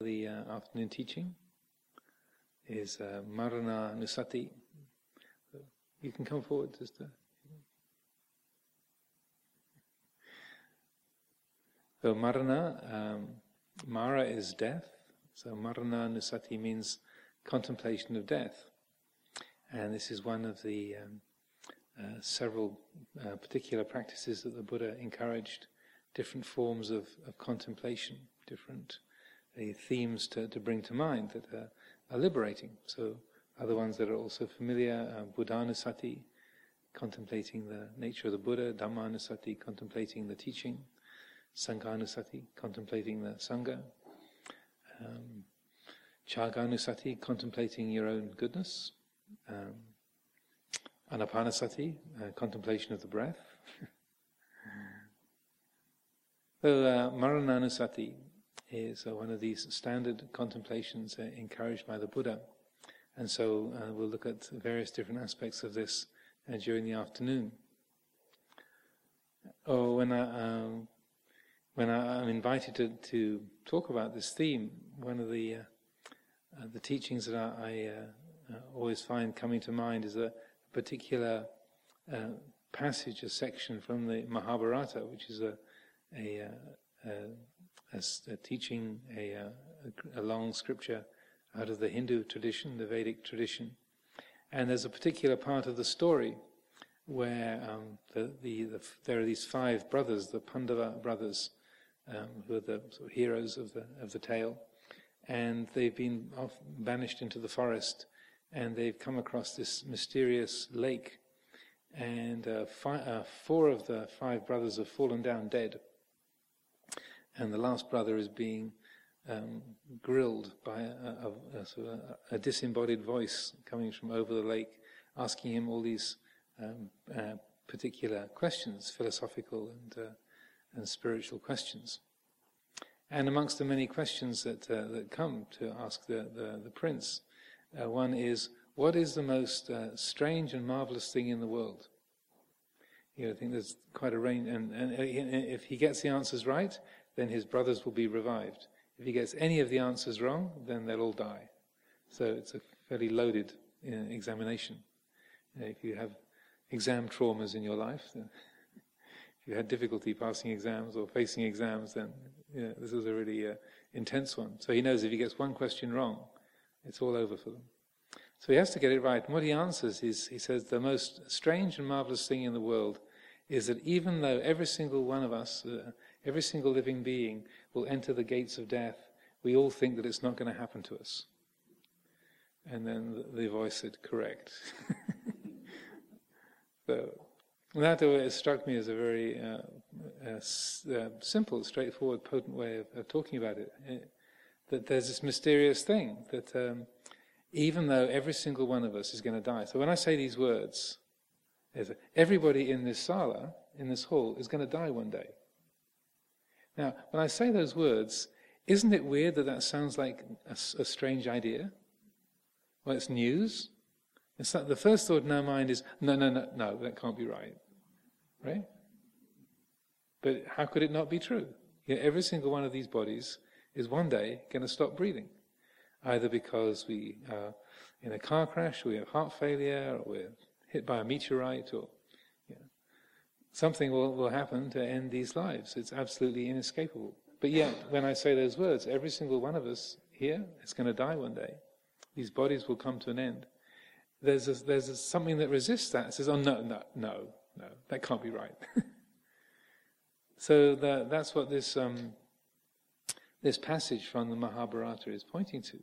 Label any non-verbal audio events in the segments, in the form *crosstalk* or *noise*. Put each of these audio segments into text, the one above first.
The uh, afternoon teaching is uh, Marananusati. You can come forward, sister. So Marana, um, Mara is death. So Marananusati means contemplation of death, and this is one of the um, uh, several uh, particular practices that the Buddha encouraged. Different forms of, of contemplation, different the themes to, to bring to mind that are, are liberating. So, other ones that are also familiar, uh, Buddhanusati, contemplating the nature of the Buddha, Dhammanusati, contemplating the teaching, Sanghanusati, contemplating the Sangha, um, Chaganusati, contemplating your own goodness, um, Anapanasati, uh, contemplation of the breath. *laughs* so, uh, Marananusati, is uh, one of these standard contemplations uh, encouraged by the Buddha. And so uh, we'll look at various different aspects of this uh, during the afternoon. Oh, when I, um, when I, am invited to, to talk about this theme, one of the, uh, uh, the teachings that I, I always find coming to mind is a particular passage, a section from the Mahabharata, which is a, a, a as teaching a, a, a, long scripture out of the Hindu tradition, the Vedic tradition. And there's a particular part of the story where um, the, the, the, there are these five brothers, the Pandava brothers, um, who are the sort of heroes of the, of the tale. And they've been off, banished into the forest and they've come across this mysterious lake. And uh, fi- uh, four of the five brothers have fallen down dead and the last brother is being um, grilled by a, a, a, a, disembodied voice coming from over the lake, asking him all these um, uh, particular questions, philosophical and uh, and spiritual questions. And amongst the many questions that uh, that come to ask the the, the prince, uh, one is, "What is the most uh, strange and marvelous thing in the world?" You know, I think there's quite a range, and, and if he gets the answers right, then his brothers will be revived. If he gets any of the answers wrong, then they'll all die. So it's a fairly loaded know, examination. Know, if you have exam traumas in your life, then *laughs* if you had difficulty passing exams or facing exams, then you know, this is a really uh, intense one. So he knows if he gets one question wrong, it's all over for them. So he has to get it right. And what he answers is, he says, the most strange and marvelous thing in the world is that even though every single one of us uh, Every single living being will enter the gates of death. We all think that it's not going to happen to us. And then the voice said, correct. *laughs* so that uh, struck me as a very uh, uh, uh, simple, straightforward, potent way of, of talking about it. it. Uh, that there's this mysterious thing that um, even though every single one of us is going to die. So when I say these words, everybody in this sala, in this hall, is going to die one day. Now, when I say those words, isn't it weird that that sounds like a, a strange idea? Well, it's news. It's like the first thought in our mind is, no, no, no, no, that can't be right. Right? But how could it not be true? Yeah, every single one of these bodies is one day going to stop breathing. Either because we are in a car crash, or we have heart failure, or we're hit by a meteorite, or something will, will happen to end these lives. It's absolutely inescapable. But yet, when I say those words, every single one of us here is going to die one day. These bodies will come to an end. There's, a, there's a, something that resists that. It says, oh, no, no, no, no, that can't be right. *laughs* so that, that's what this, um, this passage from the Mahabharata is pointing to.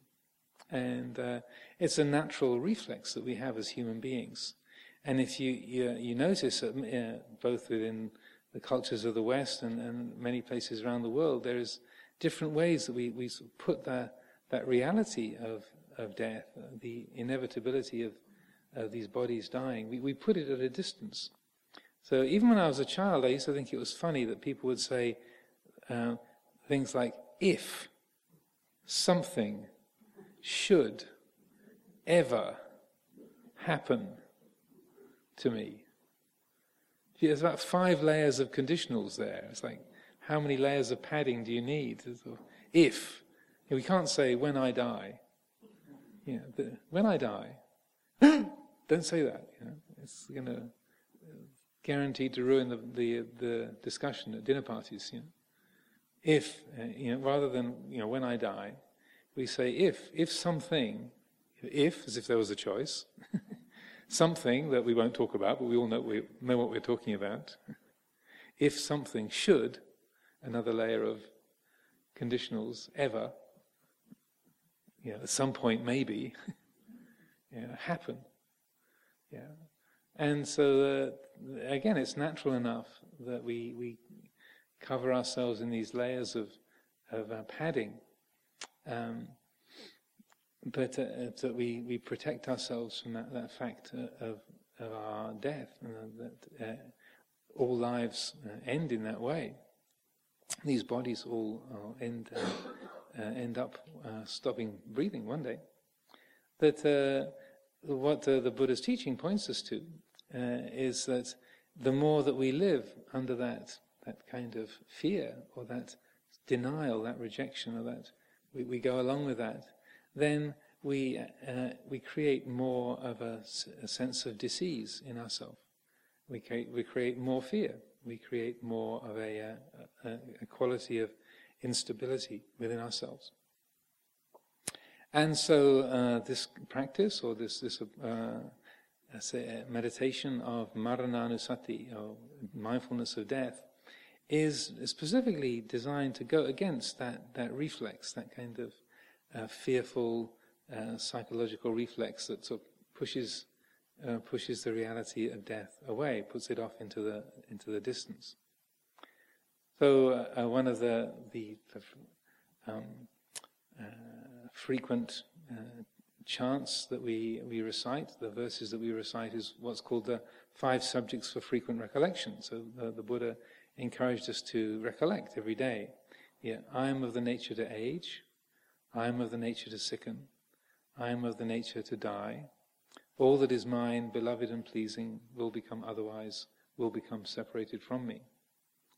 And uh, it's a natural reflex that we have as human beings. And if you, you, you notice that uh, both within the cultures of the West and, and many places around the world, there's different ways that we, we sort of put that, that reality of, of death, uh, the inevitability of, of these bodies dying, we, we put it at a distance. So even when I was a child, I used to think it was funny that people would say uh, things like, if something should ever happen to me. There's about five layers of conditionals there. It's like, how many layers of padding do you need? If, We can't say, when I die. Know, the, when I die, *gasps* don't say that. You know, it's going to guaranteed to ruin the, the, the discussion at dinner parties. You know. If, uh, you know, rather than, you know, when I die, we say if, if something, if, as if there was a choice, *laughs* something that we won't talk about, but we all know, we know what we're talking about, *laughs* if something should, another layer of conditionals, ever, you know, at some point maybe, *laughs* you know, happen. Yeah. And so, uh, again, it's natural enough that we, we cover ourselves in these layers of, of uh, padding. Um, but uh, that we, we protect ourselves from that, that fact of, of our death, that uh, all lives uh, end in that way. These bodies all end, uh, end up stopping breathing one day. That what uh, the Buddha's teaching points us to uh, is that the more that we live under that that kind of fear or that denial, that rejection, or that we, we go along with that, then we uh, we create more of a, a, sense of disease in ourselves. We create, we create more fear. We create more of a, uh, a, a quality of instability within ourselves. And so uh, this practice or this this uh, meditation of marananusati or mindfulness of death is specifically designed to go against that that reflex, that kind of uh, fearful uh, psychological reflex that sort of pushes uh, pushes the reality of death away, puts it off into the into the distance. So uh, one of the the, the um, frequent uh, chants that we, we recite, the verses that we recite, is what's called the five subjects for frequent recollection. So the, the Buddha encouraged us to recollect every day. Yeah, I am of the nature to age. I am of the nature to sicken. I am of the nature to die. All that is mine, beloved and pleasing, will become otherwise, will become separated from me.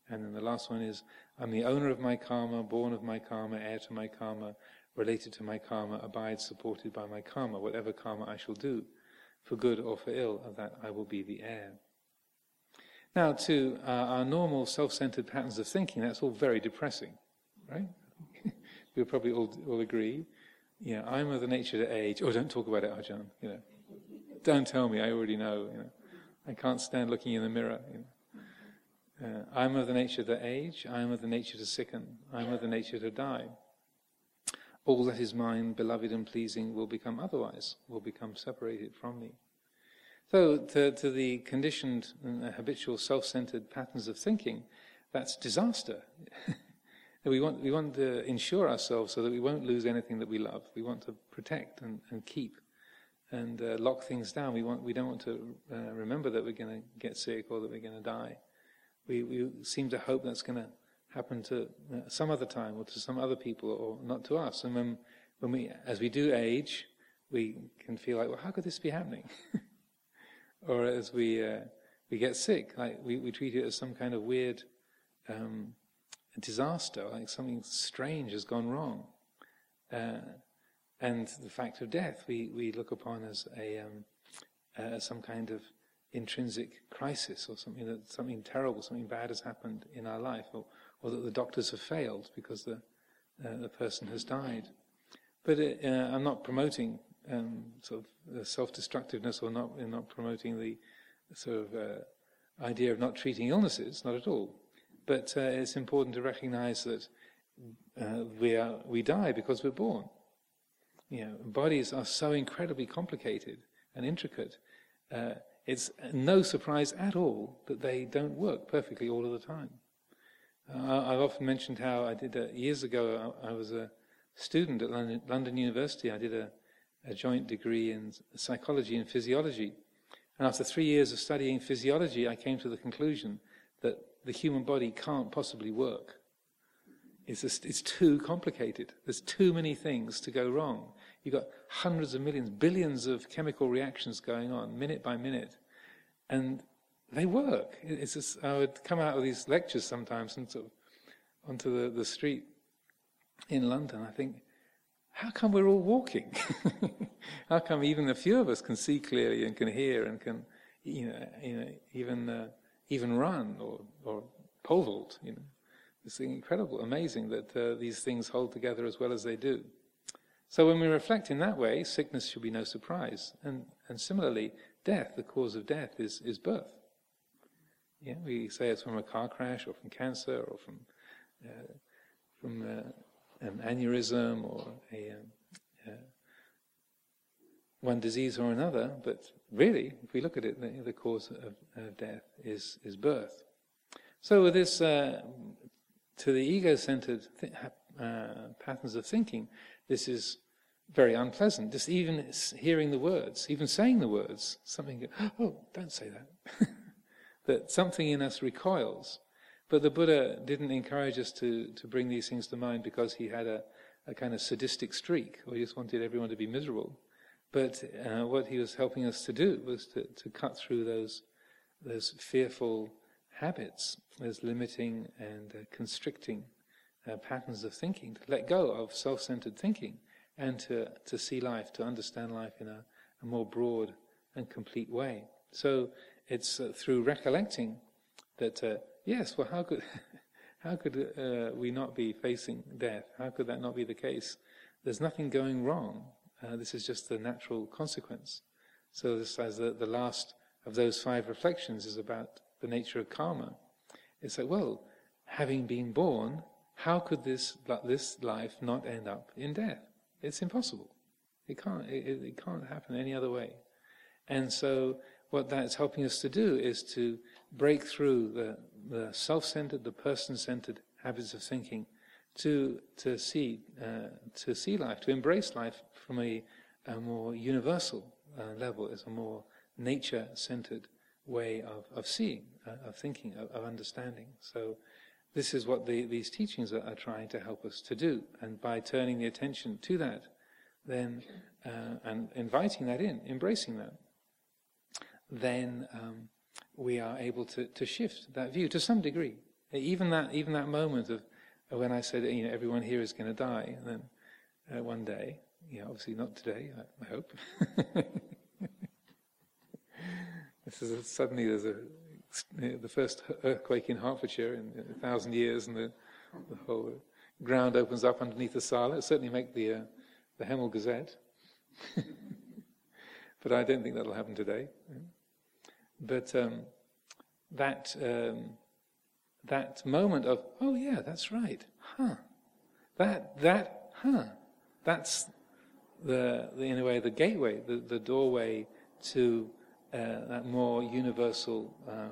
And then the last one is, I'm the owner of my karma, born of my karma, heir to my karma, related to my karma, abides supported by my karma. Whatever karma I shall do, for good or for ill, of that I will be the heir. Now, to uh, our normal self-centered patterns of thinking, that's all very depressing, right? We'll probably all, all agree. Yeah, I'm of the nature to age. Oh, don't talk about it, Ajahn. You know, don't tell me. I already know. You know, I can't stand looking in the mirror. You know. uh, I'm of the nature to age. I'm of the nature to sicken. I'm of the nature to die all that is mine, beloved and pleasing, will become otherwise, will become separated from me. So, to, to the conditioned and habitual self centered patterns of thinking, that's disaster. *laughs* we, want, we want to ensure ourselves so that we won't lose anything that we love. We want to protect and, and keep and uh, lock things down. We, want, we don't want to uh, remember that we're going to get sick or that we're going to die. We, we seem to hope that's going to happen to uh, some other time or to some other people or not to us. And when, when we, as we do age, we can feel like, well, how could this be happening? *laughs* or as we, uh, we get sick, like we, we treat it as some kind of weird um, disaster, like something strange has gone wrong. Uh, and the fact of death we, we look upon as a um, uh, some kind of intrinsic crisis or something that something terrible, something bad has happened in our life, or, or that the doctors have failed because the, uh, the person has died. But uh, I'm not promoting um, sort of self-destructiveness or not, not promoting the sort of uh, idea of not treating illnesses, not at all. But uh, it's important to recognize that uh, we, are, we die because we're born. You know, bodies are so incredibly complicated and intricate. Uh, it's no surprise at all that they don't work perfectly all of the time. I've often mentioned how I did a, years ago. I, I, was a student at London, London University. I did a, a, joint degree in psychology and physiology, and after three years of studying physiology, I came to the conclusion the human body can't possibly work. It's, just, it's too complicated. There's too many things to go wrong. You've got hundreds of millions, billions of chemical reactions going on, minute by minute, and they work. It's just, I would come out of these lectures sometimes and sort of onto the, the street in London. I think, how come we're all walking? *laughs* how come even a few of us can see clearly and can hear and can, you know, you know even uh, even run or or pole vault? You know, it's incredible, amazing that uh, these things hold together as well as they do. So when we reflect in that way, sickness should be no surprise. And and similarly, death, the cause of death, is is birth. Yeah, we say it's from a car crash or from cancer or from uh, from uh, an aneurysm or a, um, uh, one disease or another, but really, if we look at it, the, cause of, of, death is, is birth. So with this, uh, to the ego-centered th- uh, patterns of thinking, this is very unpleasant. Just even hearing the words, even saying the words, something, *gasps* oh, don't say that. *laughs* that something in us recoils. But the Buddha didn't encourage us to, to bring these things to mind because he had a, a kind of sadistic streak, or he just wanted everyone to be miserable. But uh, what he was helping us to do was to, to cut through those, those fearful habits, those limiting and uh, constricting uh, patterns of thinking, to let go of self centered thinking and to, to see life, to understand life in a, a more broad and complete way. So it's uh, through recollecting that uh, Yes, well, how could, *laughs* how could uh, we not be facing death? How could that not be the case? There's nothing going wrong. Uh, this is just the natural consequence. So, this, as the, the last of those five reflections is about the nature of karma. It's like, well, having been born, how could this this life not end up in death? It's impossible. It can't. It, it can't happen any other way. And so, what that's helping us to do is to break through the the self-centered, the person-centered habits of thinking, to to see uh, to see life, to embrace life from a, a more universal uh, level, as a more nature-centered way of, of seeing, uh, of thinking, of, of, understanding. So this is what the, these teachings are, are, trying to help us to do, and by turning the attention to that, then uh, and inviting that in, embracing that, then um, we are able to, to shift that view to some degree. Even that, even that moment of when I said, you know, everyone here is going to die, then uh, one day, know, obviously not today, I, I hope. *laughs* this is a, suddenly there's a the first earthquake in Hertfordshire in a thousand years, and the, the whole ground opens up underneath the sala. It certainly make the uh, the Hemel Gazette, *laughs* but I don't think that'll happen today. But um, that um, that moment of oh yeah, that's right, huh? That that huh? That's the, the in a way the gateway, the, the doorway to uh, that more universal um,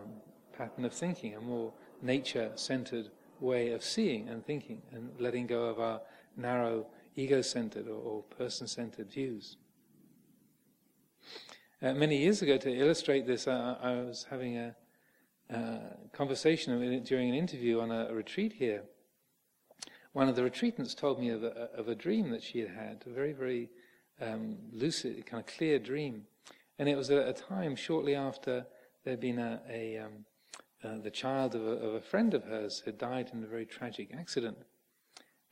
pattern of thinking, a more nature-centered way of seeing and thinking, and letting go of our narrow ego-centered or, or person-centered views. Uh, many years ago, to illustrate this, uh, I was having a, conversation during an interview on a, a, retreat here. One of the retreatants told me of a, of a dream that she had had, a very, very um, lucid, kind of clear dream. And it was at a time shortly after there had been a, a um, uh, the child of a, of a, friend of hers had died in a very tragic accident.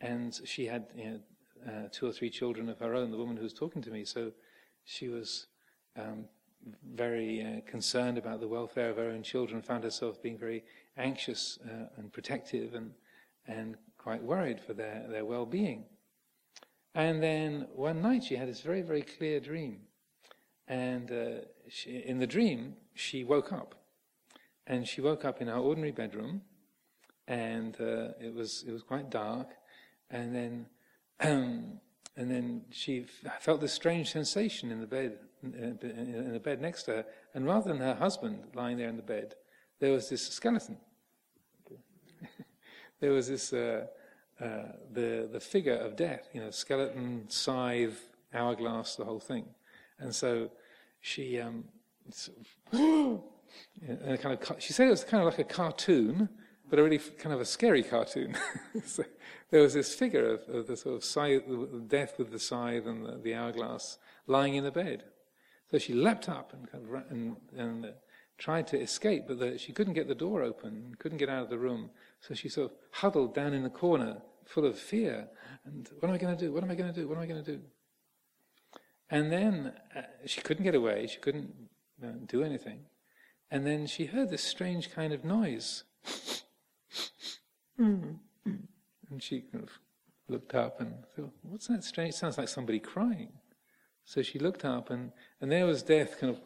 And she had you know, uh, two or three children of her own, the woman who was talking to me. So she was um, very uh, concerned about the welfare of her own children, found herself being very anxious uh, and protective and, and quite worried for their, their well being. And then one night she had this very, very clear dream. And uh, she, in the dream, she woke up. And she woke up in her ordinary bedroom, and uh, it, was, it was quite dark. And then, *clears throat* and then she felt this strange sensation in the bed in the bed next to her, and rather than her husband lying there in the bed, there was this skeleton. *laughs* there was this uh, uh, the the figure of death, you know, skeleton, scythe, hourglass, the whole thing, and so she um, *gasps* and kind of she said it was kind of like a cartoon, but a really kind of a scary cartoon. *laughs* so there was this figure of, of, the sort of scythe, death with the scythe and the, the hourglass lying in the bed. So she leapt up and, kind of, and, and tried to escape, but the, she couldn't get the door open, couldn't get out of the room. So she sort of huddled down in the corner full of fear. And what am I going to do? What am I going to do? What am I going to do? And then uh, she couldn't get away. She couldn't uh, do anything. And then she heard this strange kind of noise. and she kind of looked up and thought, what's that strange? It sounds like somebody crying. So she looked up and, and there was Death kind of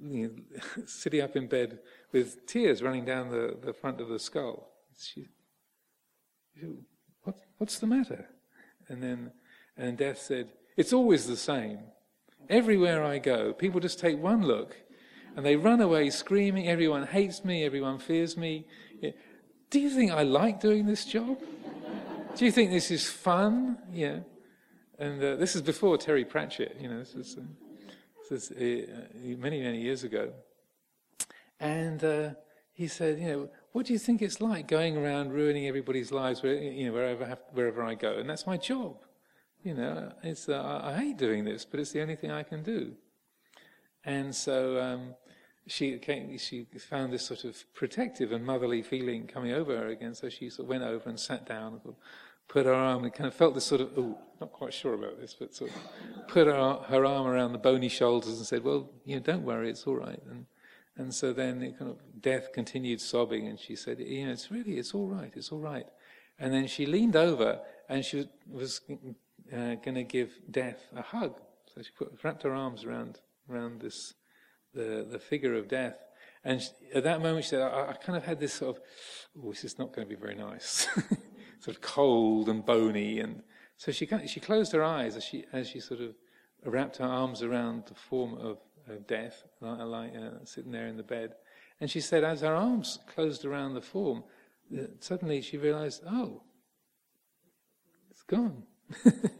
you know, *laughs* sitting up in bed with tears running down the, the front of the skull. She, what, what's the matter? And then and Death said, It's always the same. Everywhere I go, people just take one look and they run away screaming, everyone hates me, everyone fears me. Do you think I like doing this job? Do you think this is fun? Yeah. And uh, this is before Terry Pratchett, you know, this is, uh, this is uh, many, many years ago. And uh, he said, you know, what do you think it's like going around ruining everybody's lives, where, you know, wherever, wherever I go? And that's my job. You know, it's, uh, I hate doing this, but it's the only thing I can do. And so um, she came, she found this sort of protective and motherly feeling coming over her again. So she sort of went over and sat down put her arm, and kind of felt this sort of, oh, not quite sure about this, but sort of put her, her arm around the bony shoulders and said, well, you know, don't worry, it's all right. And and so then it kind of death continued sobbing, and she said, "You know, it's really, it's all right, it's all right." And then she leaned over, and she was uh, going to give death a hug. So she put, wrapped her arms around around this the the figure of death. And at that moment, she said, I, I, kind of had this sort of, oh, this is not going to be very nice, *laughs* sort of cold and bony." And so she kind of, she closed her eyes as she as she sort of wrapped her arms around the form of of death, like, uh, sitting there in the bed. And she said, as her arms closed around the form, uh, suddenly she realized, oh, it's gone.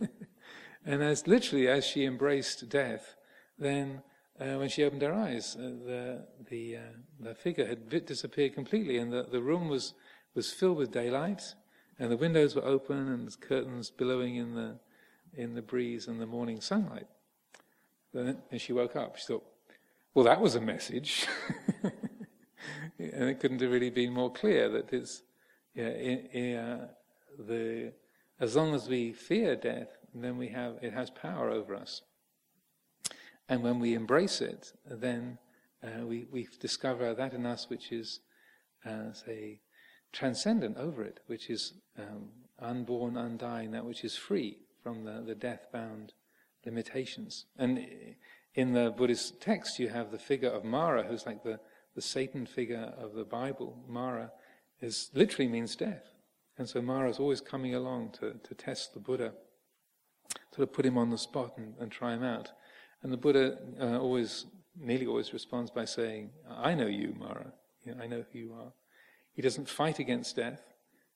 *laughs* and as literally as she embraced death, then uh, when she opened her eyes, uh, the the uh, the figure had disappeared completely, and the, the room was was filled with daylight, and the windows were open, and the curtains billowing in the in the breeze and the morning sunlight. And she woke up. She thought, well, that was a message. *laughs* and it couldn't have really been more clear that it's, yeah, uh, the, as long as we fear death, then we have, it has power over us. And when we embrace it, then uh, we, we discover that in us which is, uh, say, transcendent over it, which is um, unborn, undying, that which is free from the, the death bound limitations. And in the Buddhist text, you have the figure of Mara, who's like the, the Satan figure of the Bible. Mara is literally means death. And so Mara is always coming along to, to test the Buddha, to put him on the spot and, and try him out. And the Buddha uh, always, nearly always responds by saying, I know you, Mara. You know, I know who you are. He doesn't fight against death,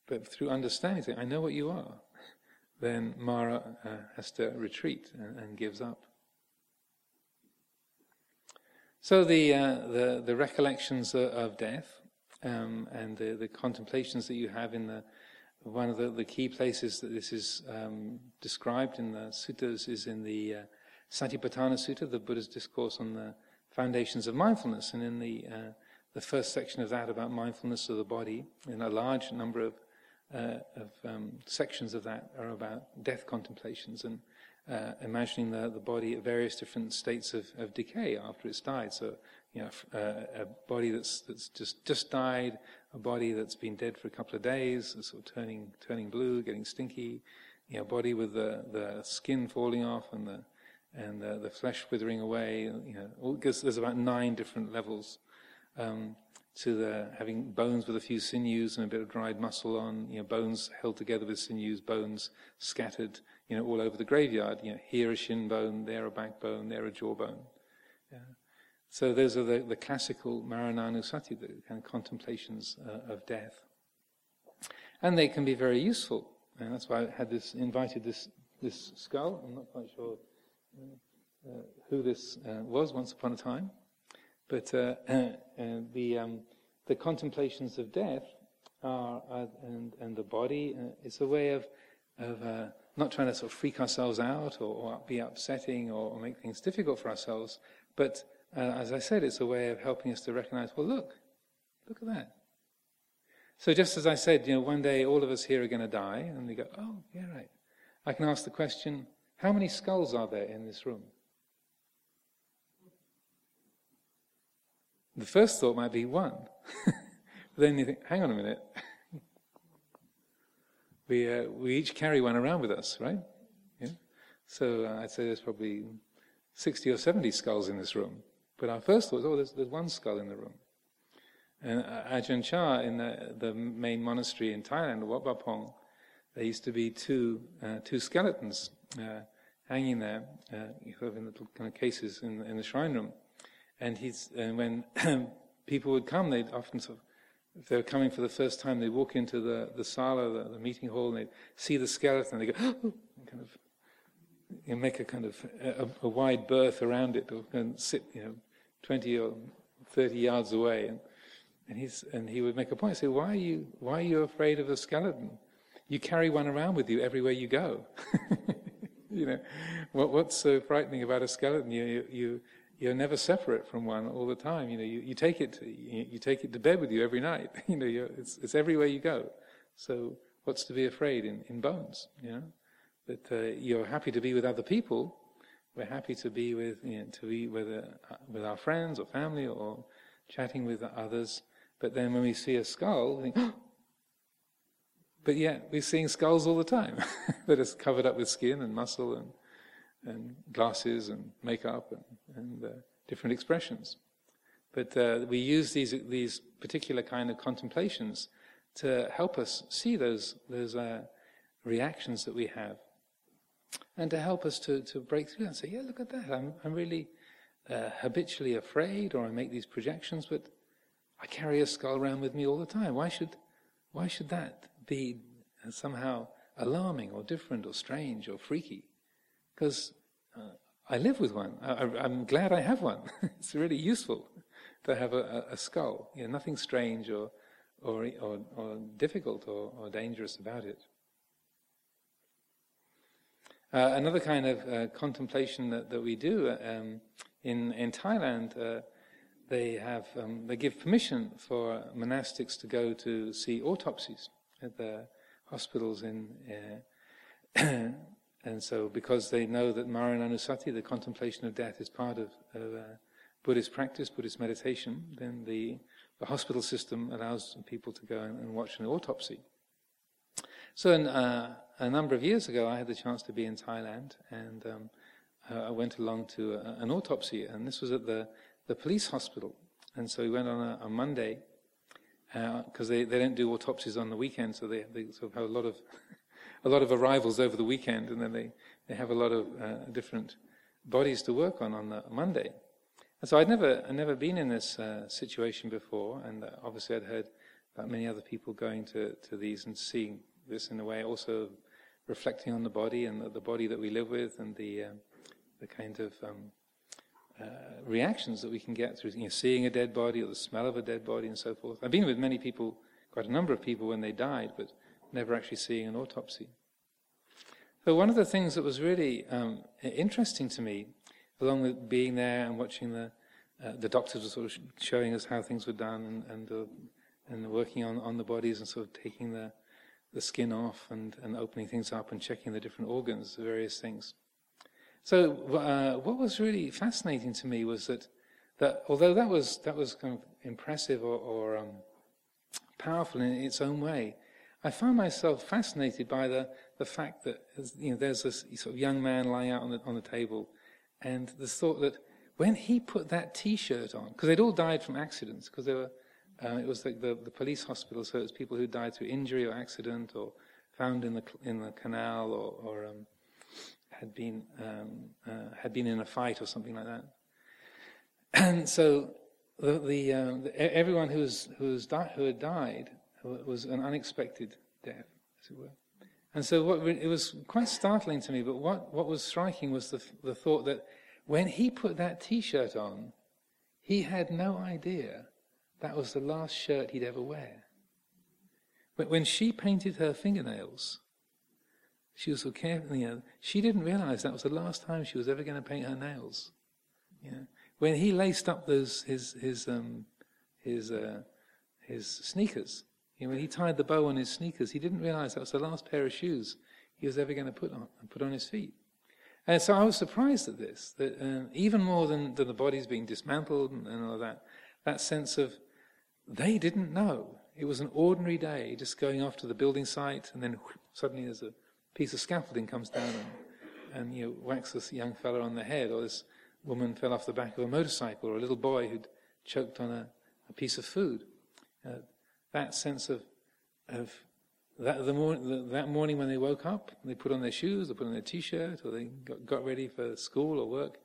but through understanding, I know what you are then Mara uh, has to retreat and, and, gives up. So the uh, the, the, recollections of death um, and the, the, contemplations that you have in the one of the, the key places that this is um, described in the suttas is in the uh, Satipatthana Sutta, the Buddha's discourse on the foundations of mindfulness, and in the uh, the first section of that about mindfulness of the body, and a large number of uh, of um, sections of that are about death contemplations and uh, imagining the, the body at various different states of, of decay after it's died. So, you know, uh, a body that's that's just just died, a body that's been dead for a couple of days, sort of turning turning blue, getting stinky, you know, body with the, the skin falling off and the and the, the flesh withering away. You know, because there's about nine different levels. Um, to the having bones with a few sinews and a bit of dried muscle on, you know, bones held together with sinews, bones scattered, you know, all over the graveyard. You know, here a shin bone, there a backbone, there a jawbone. Yeah. So those are the, the classical Marananusati, the kind of contemplations uh, of death. And they can be very useful. And that's why I had this, invited this, this skull. I'm not quite sure uh, uh, who this uh, was once upon a time. But uh, *clears throat* uh, the, um, the contemplations of death are, and, and the body, uh, it's a way of, of uh, not trying to sort of freak ourselves out or, or be upsetting or, or, make things difficult for ourselves, but uh, as I said, it's a way of helping us to recognize, well, look, look at that. So just as I said, you know, one day all of us here are going to die, and we go, oh, yeah, right. I can ask the question, how many skulls are there in this room? The first thought might be one. *laughs* but then you think, hang on a minute. we, uh, we each carry one around with us, right? Yeah? So uh, I'd say there's probably 60 or 70 skulls in this room. But our first thought is, oh, there's, there's one skull in the room. And uh, Ajahn Chah, in the, the main monastery in Thailand, Wat Pah Pong, there used to be two, uh, two skeletons uh, hanging there, uh, in little kind of cases in, in the shrine room. And he's, and when *clears throat* people would come, they'd often sort of, if they were coming for the first time, they'd walk into the, the sala, the, the meeting hall, and they'd see the skeleton, and they'd go, *gasps* oh, kind of, you know, make a kind of a, a, wide berth around it, or and sit, you know, 20 or 30 yards away. And, and, he's, and he would make a point, say, why are, you, why are you afraid of a skeleton? You carry one around with you everywhere you go. *laughs* you know, what, what's so frightening about a skeleton? You, you, you, you're never separate from one all the time. You know, you, you take it, to, you, you, take it to bed with you every night. *laughs* you know, it's, it's everywhere you go. So what's to be afraid in, in bones? You know, that uh, you're happy to be with other people. We're happy to be with, you know, to be with, uh, with our friends or family or chatting with others. But then when we see a skull, we think, *gasps* but yet we're seeing skulls all the time *laughs* that is covered up with skin and muscle and, and glasses and makeup and, and uh, different expressions. But uh, we use these, these particular kind of contemplations to help us see those, those uh, reactions that we have and to help us to, to break through and say, yeah, look at that. I'm, I'm really uh, habitually afraid or I make these projections, but I carry a skull around with me all the time. Why should, why should that be somehow alarming or different or strange or freaky because uh, I live with one. I, am glad I have one. *laughs* it's really useful to have a, a, skull. You know, nothing strange or, or, or, or difficult or, or, dangerous about it. Uh, another kind of uh, contemplation that, that we do um, in, in Thailand, uh, they have um, they give permission for monastics to go to see autopsies at the hospitals in. *clears throat* And so, because they know that Marananusati, the contemplation of death, is part of, of uh, Buddhist practice, Buddhist meditation, then the, the hospital system allows people to go and, and watch an autopsy. So, in, uh, a number of years ago, I had the chance to be in Thailand, and um, uh, I went along to a, an autopsy, and this was at the, the police hospital. And so we went on a, a Monday, because uh, they, they don't do autopsies on the weekend, so they, they sort of have a lot of a lot of arrivals over the weekend, and then they, they have a lot of uh, different bodies to work on on the Monday. And so I'd never I'd never been in this uh, situation before, and uh, obviously I'd heard about many other people going to, to these and seeing this in a way, also reflecting on the body and the, the body that we live with, and the um, the kind of um, uh, reactions that we can get through you know, seeing a dead body or the smell of a dead body and so forth. I've been with many people, quite a number of people when they died, but never actually seeing an autopsy. So one of the things that was really um, interesting to me, along with being there and watching the uh, the doctors were sort of showing us how things were done and and, uh, and working on, on the bodies and sort of taking the the skin off and, and opening things up and checking the different organs, the various things. So uh, what was really fascinating to me was that, that although that was, that was kind of impressive or, or um, powerful in its own way, I found myself fascinated by the, the fact that you know, there's this sort of young man lying out on the, on the table, and the thought that when he put that T-shirt on, because they'd all died from accidents, because they were, uh, it was like the, the police hospital, so it was people who died through injury or accident or found in the in the canal or, or um, had been um, uh, had been in a fight or something like that. And so the, the, uh, the everyone who was who was di- who had died was an unexpected death, as it were. And so what, it was quite startling to me. But what, what was striking was the, the thought that when he put that T-shirt on, he had no idea that was the last shirt he'd ever wear. But when she painted her fingernails, she was so careful, you know, she didn't realize that was the last time she was ever going to paint her nails. You know, when he laced up those his his um, his uh, his sneakers, You know, when he tied the bow on his sneakers, he didn't realize that was the last pair of shoes he was ever going to put on, put on his feet. And so I was surprised at this, that uh, even more than, than the bodies being dismantled and, and all that, that sense of they didn't know. It was an ordinary day, just going off to the building site, and then suddenly there's a piece of scaffolding comes down and, and you know, whacks this young fellow on the head, or this woman fell off the back of a motorcycle, or a little boy who'd choked on a, a piece of food. Uh, that sense of, of that, the mor- the, that morning when they woke up, they put on their shoes, they put on their t-shirt, or they got, got ready for school or work,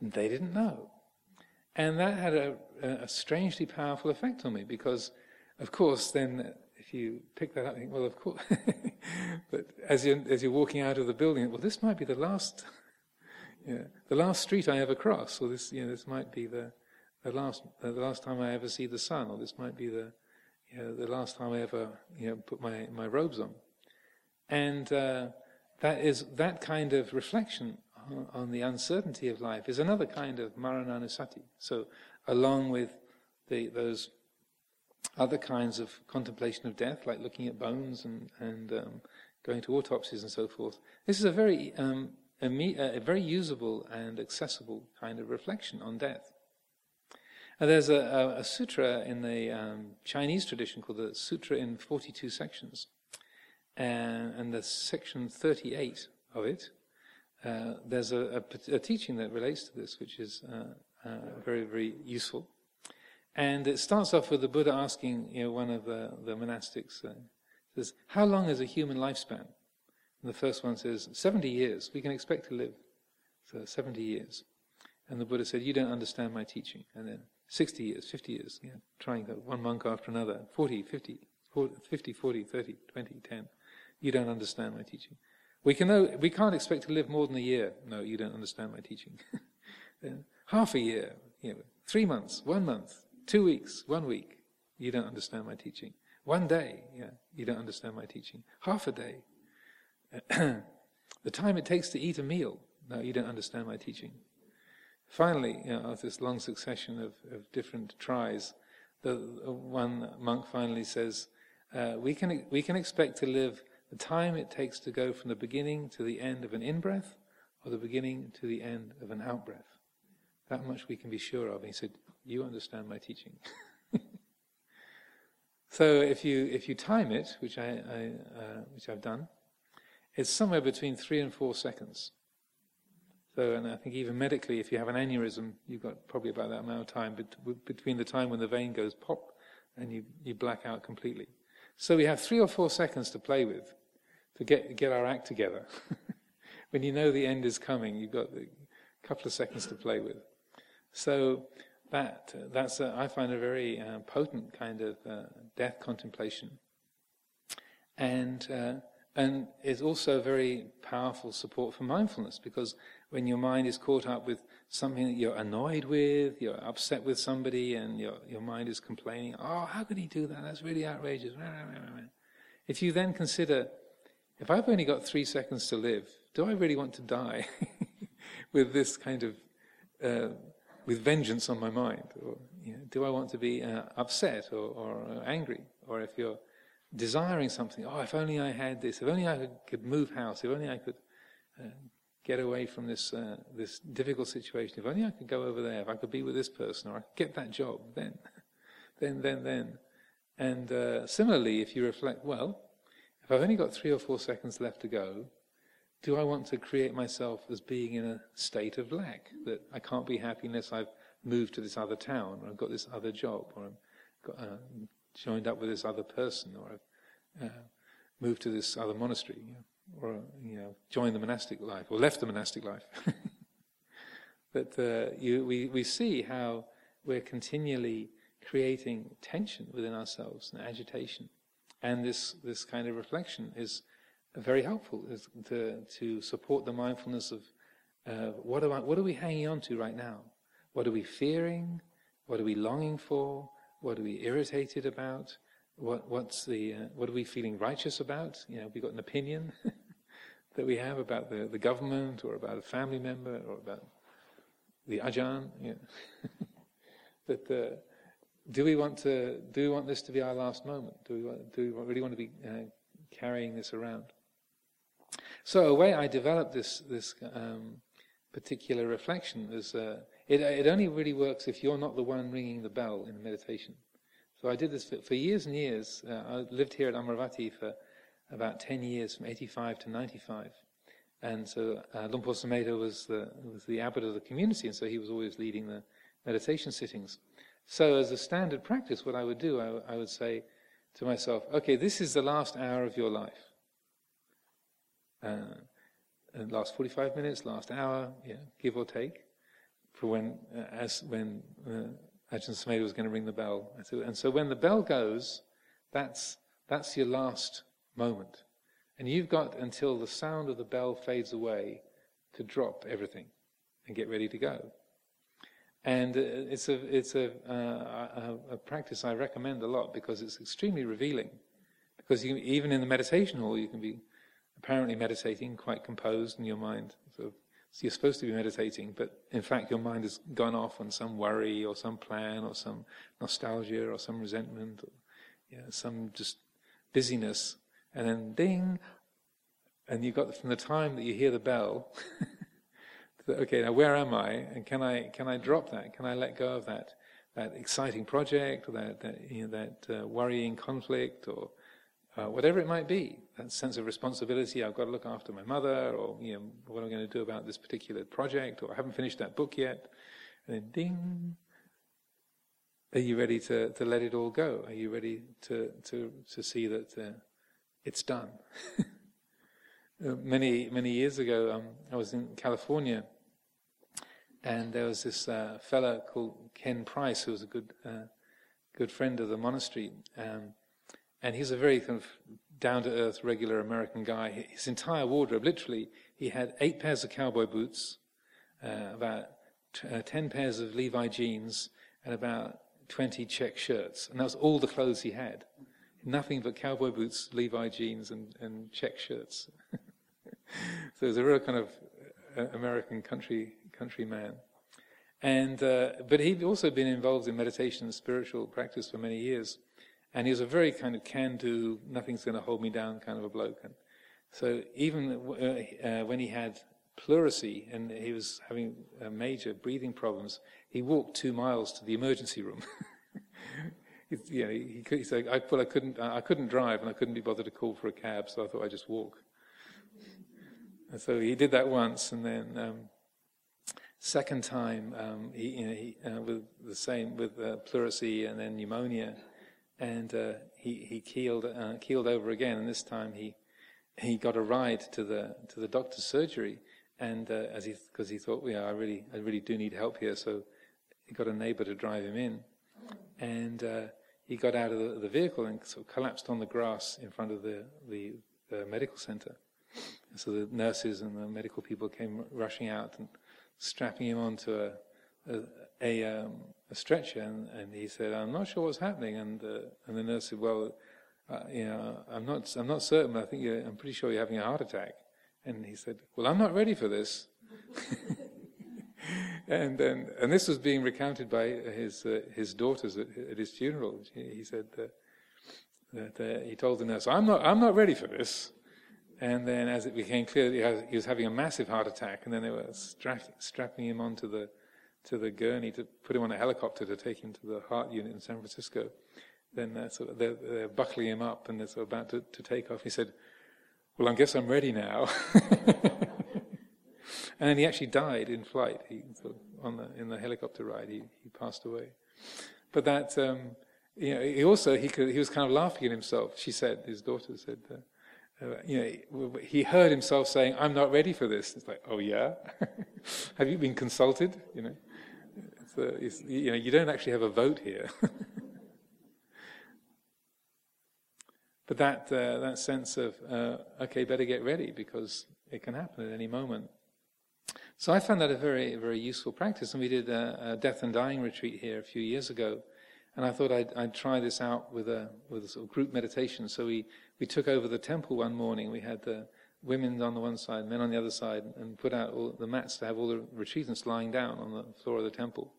they didn't know. And that had a, a, strangely powerful effect on me because, of course, then if you pick that up, think, well, of course. *laughs* but as you're, as you're walking out of the building, well, this might be the last, *laughs* the last street I ever cross, or this, you know, this might be the, the last, the last time I ever see the sun, or this might be the, you know, the last time I ever you know, put my, my robes on. And uh, that is that kind of reflection on, on, the uncertainty of life is another kind of marananusati. So, along with the, those other kinds of contemplation of death, like looking at bones and, and um, going to autopsies and so forth, this is a very um, a, a very usable and accessible kind of reflection on death. There's a, a, a, sutra in the um, Chinese tradition called the Sutra in 42 sections. And, and the section 38 of it, uh, there's a, a, teaching that relates to this, which is uh, uh, very, very useful. And it starts off with the Buddha asking you know, one of the, the monastics, uh, says, How long is a human lifespan? And the first one says, 70 years. We can expect to live. So 70 years. And the Buddha said, You don't understand my teaching. And then 60 years, 50 years, trying one monk after another, 40, 50, 50, 40, 30, 20, 10. You don't understand my teaching. We, can know, we can't expect to live more than a year. No, you don't understand my teaching. *laughs* Half a year, you know, three months, one month, two weeks, one week. You don't understand my teaching. One day, you don't understand my teaching. Half a day. *clears throat* the time it takes to eat a meal, no, you don't understand my teaching. Finally, you know, after this long succession of, of different tries, the, one monk finally says, uh, we, can, we can expect to live the time it takes to go from the beginning to the end of an in breath or the beginning to the end of an out breath. That much we can be sure of. And he said, You understand my teaching. *laughs* so if you, if you time it, which, I, I uh, which I've done, it's somewhere between three and four seconds. And I think even medically, if you have an aneurysm, you've got probably about that amount of time between the time when the vein goes pop and you, you black out completely. So we have three or four seconds to play with to get, get our act together. *laughs* when you know the end is coming, you've got a couple of seconds to play with. So that, that's a, I find a very uh, potent kind of uh, death contemplation. And, uh, and is also very powerful support for mindfulness because when your mind is caught up with something that you're annoyed with, you're upset with somebody, and your, your mind is complaining, oh, how could he do that? That's really outrageous. If you then consider, if I've only got three seconds to live, do I really want to die *laughs* with this kind of, uh, with vengeance on my mind? Or you know, do I want to be uh, upset or, or angry? Or if you're desiring something, oh, if only I had this, if only I could, move house, if only I could uh, get away from this uh, this difficult situation. If only I could go over there. If I could be with this person, or I could get that job, then, *laughs* then, then, then. And uh, similarly, if you reflect, well, if I've only got three or four seconds left to go, do I want to create myself as being in a state of lack that I can't be happy unless I've moved to this other town, or I've got this other job, or I've got, uh, joined up with this other person, or I've uh, moved to this other monastery? You know? Or you know, joined the monastic life or left the monastic life. *laughs* but uh, you, we, we see how we're continually creating tension within ourselves and agitation. And this, this kind of reflection is very helpful is to, to support the mindfulness of uh, what, what are we hanging on to right now? What are we fearing? What are we longing for? What are we irritated about? What, what's the, uh, what are we feeling righteous about? You know, have we got an opinion *laughs* that we have about the, the government or about a family member or about the Ajahn? You *laughs* know? that uh, do we want to do we want this to be our last moment? Do we want, do we really want to be uh, carrying this around? So a way I developed this this um, particular reflection is uh, it it only really works if you're not the one ringing the bell in the meditation. So I did this for, for years and years. Uh, I lived here at Amaravati for about ten years, from 85 to 95. And so uh, Luang Por was the, was the abbot of the community, and so he was always leading the meditation sittings. So, as a standard practice, what I would do, I, I would say to myself, okay, this is the last hour of your life. Uh, last 45 minutes, last hour, yeah, give or take, for when, uh, as when uh, Ajahn Sumedho was going to ring the bell. And so when the bell goes, that's, that's your last moment. And you've got until the sound of the bell fades away to drop everything and get ready to go. And uh, it's a it's a, uh, a, a, practice I recommend a lot because it's extremely revealing. Because you, even in the meditation hall, you can be apparently meditating, quite composed in your mind. So, you're supposed to be meditating, but in fact, your mind has gone off on some worry or some plan or some nostalgia or some resentment or yeah, some just busyness. And then ding, and you got from the time that you hear the bell *laughs* okay, now where am I? And can I can I drop that? Can I let go of that that exciting project or that that, you know, that uh, worrying conflict or uh, whatever it might be? That sense of responsibility. I've got to look after my mother, or you know, what am I going to do about this particular project? Or I haven't finished that book yet. And then ding. Are you ready to, to let it all go? Are you ready to to to see that uh, it's done? *laughs* Uh, many many years ago, um, I was in California and there was this uh, fellow called Ken Price, who was a good, uh, good friend of the monastery. Um, and he's a very kind of down to earth, regular American guy. His entire wardrobe, literally, he had eight pairs of cowboy boots, uh, about t- uh, 10 pairs of Levi jeans, and about 20 check shirts. And that was all the clothes he had. Nothing but cowboy boots, Levi jeans, and, and check shirts. *laughs* so it was a real kind of uh, American country country man. And, uh, but he'd also been involved in meditation and spiritual practice for many years. And he was a very kind of can do, nothing's going to hold me down kind of a bloke. And so even uh, uh, when he had pleurisy and he was having uh, major breathing problems, he walked two miles to the emergency room. *laughs* you know, he, he, said, I, well, I couldn't, I couldn't drive and I couldn't be bothered to call for a cab, so I thought I'd just walk. And so he did that once, and then um, Second time, um, he, you know, he, uh, with the same with uh, pleurisy and then pneumonia, and uh, he he keeled uh, keeled over again. And this time he he got a ride to the to the doctor's surgery, and uh, as he because he thought, yeah, I really I really do need help here, so he got a neighbour to drive him in, and uh, he got out of the, the, vehicle and sort of collapsed on the grass in front of the the, the medical centre. So the nurses and the medical people came rushing out and strapping him onto a a, a, um, a stretcher, and, and, he said, "I'm not sure what's happening." And uh, and the nurse said, "Well, uh, you know, I'm not I'm not certain, but I think I'm pretty sure you're having a heart attack." And he said, "Well, I'm not ready for this." *laughs* and then and this was being recounted by his uh, his daughters at, at, his funeral. He, said that uh, he told the nurse, "I'm not I'm not ready for this." And then, as it became clear that he was having a massive heart attack, and then they were strapping him onto the to the gurney to put him on a helicopter to take him to the heart unit in San Francisco. Then uh, so they're, they're, buckling him up, and they're sort of about to, to take off. He said, "Well, I guess I'm ready now." *laughs* and then he actually died in flight. He sort of, on the in the helicopter ride, he he passed away. But that. Um, you know, he also he could, he was kind of laughing at himself. She said, his daughter said, uh, uh, you know, he heard himself saying, "I'm not ready for this." It's like, "Oh yeah, *laughs* have you been consulted?" You know, you know, you don't actually have a vote here. *laughs* but that uh, that sense of uh, okay, better get ready because it can happen at any moment. So I found that a very very useful practice, and we did a, a death and dying retreat here a few years ago, and I thought I'd, I'd try this out with a with a sort of group meditation. So we we took over the temple one morning. We had the women on the one side, men on the other side, and put out all the mats to have all the retreatants lying down on the floor of the temple.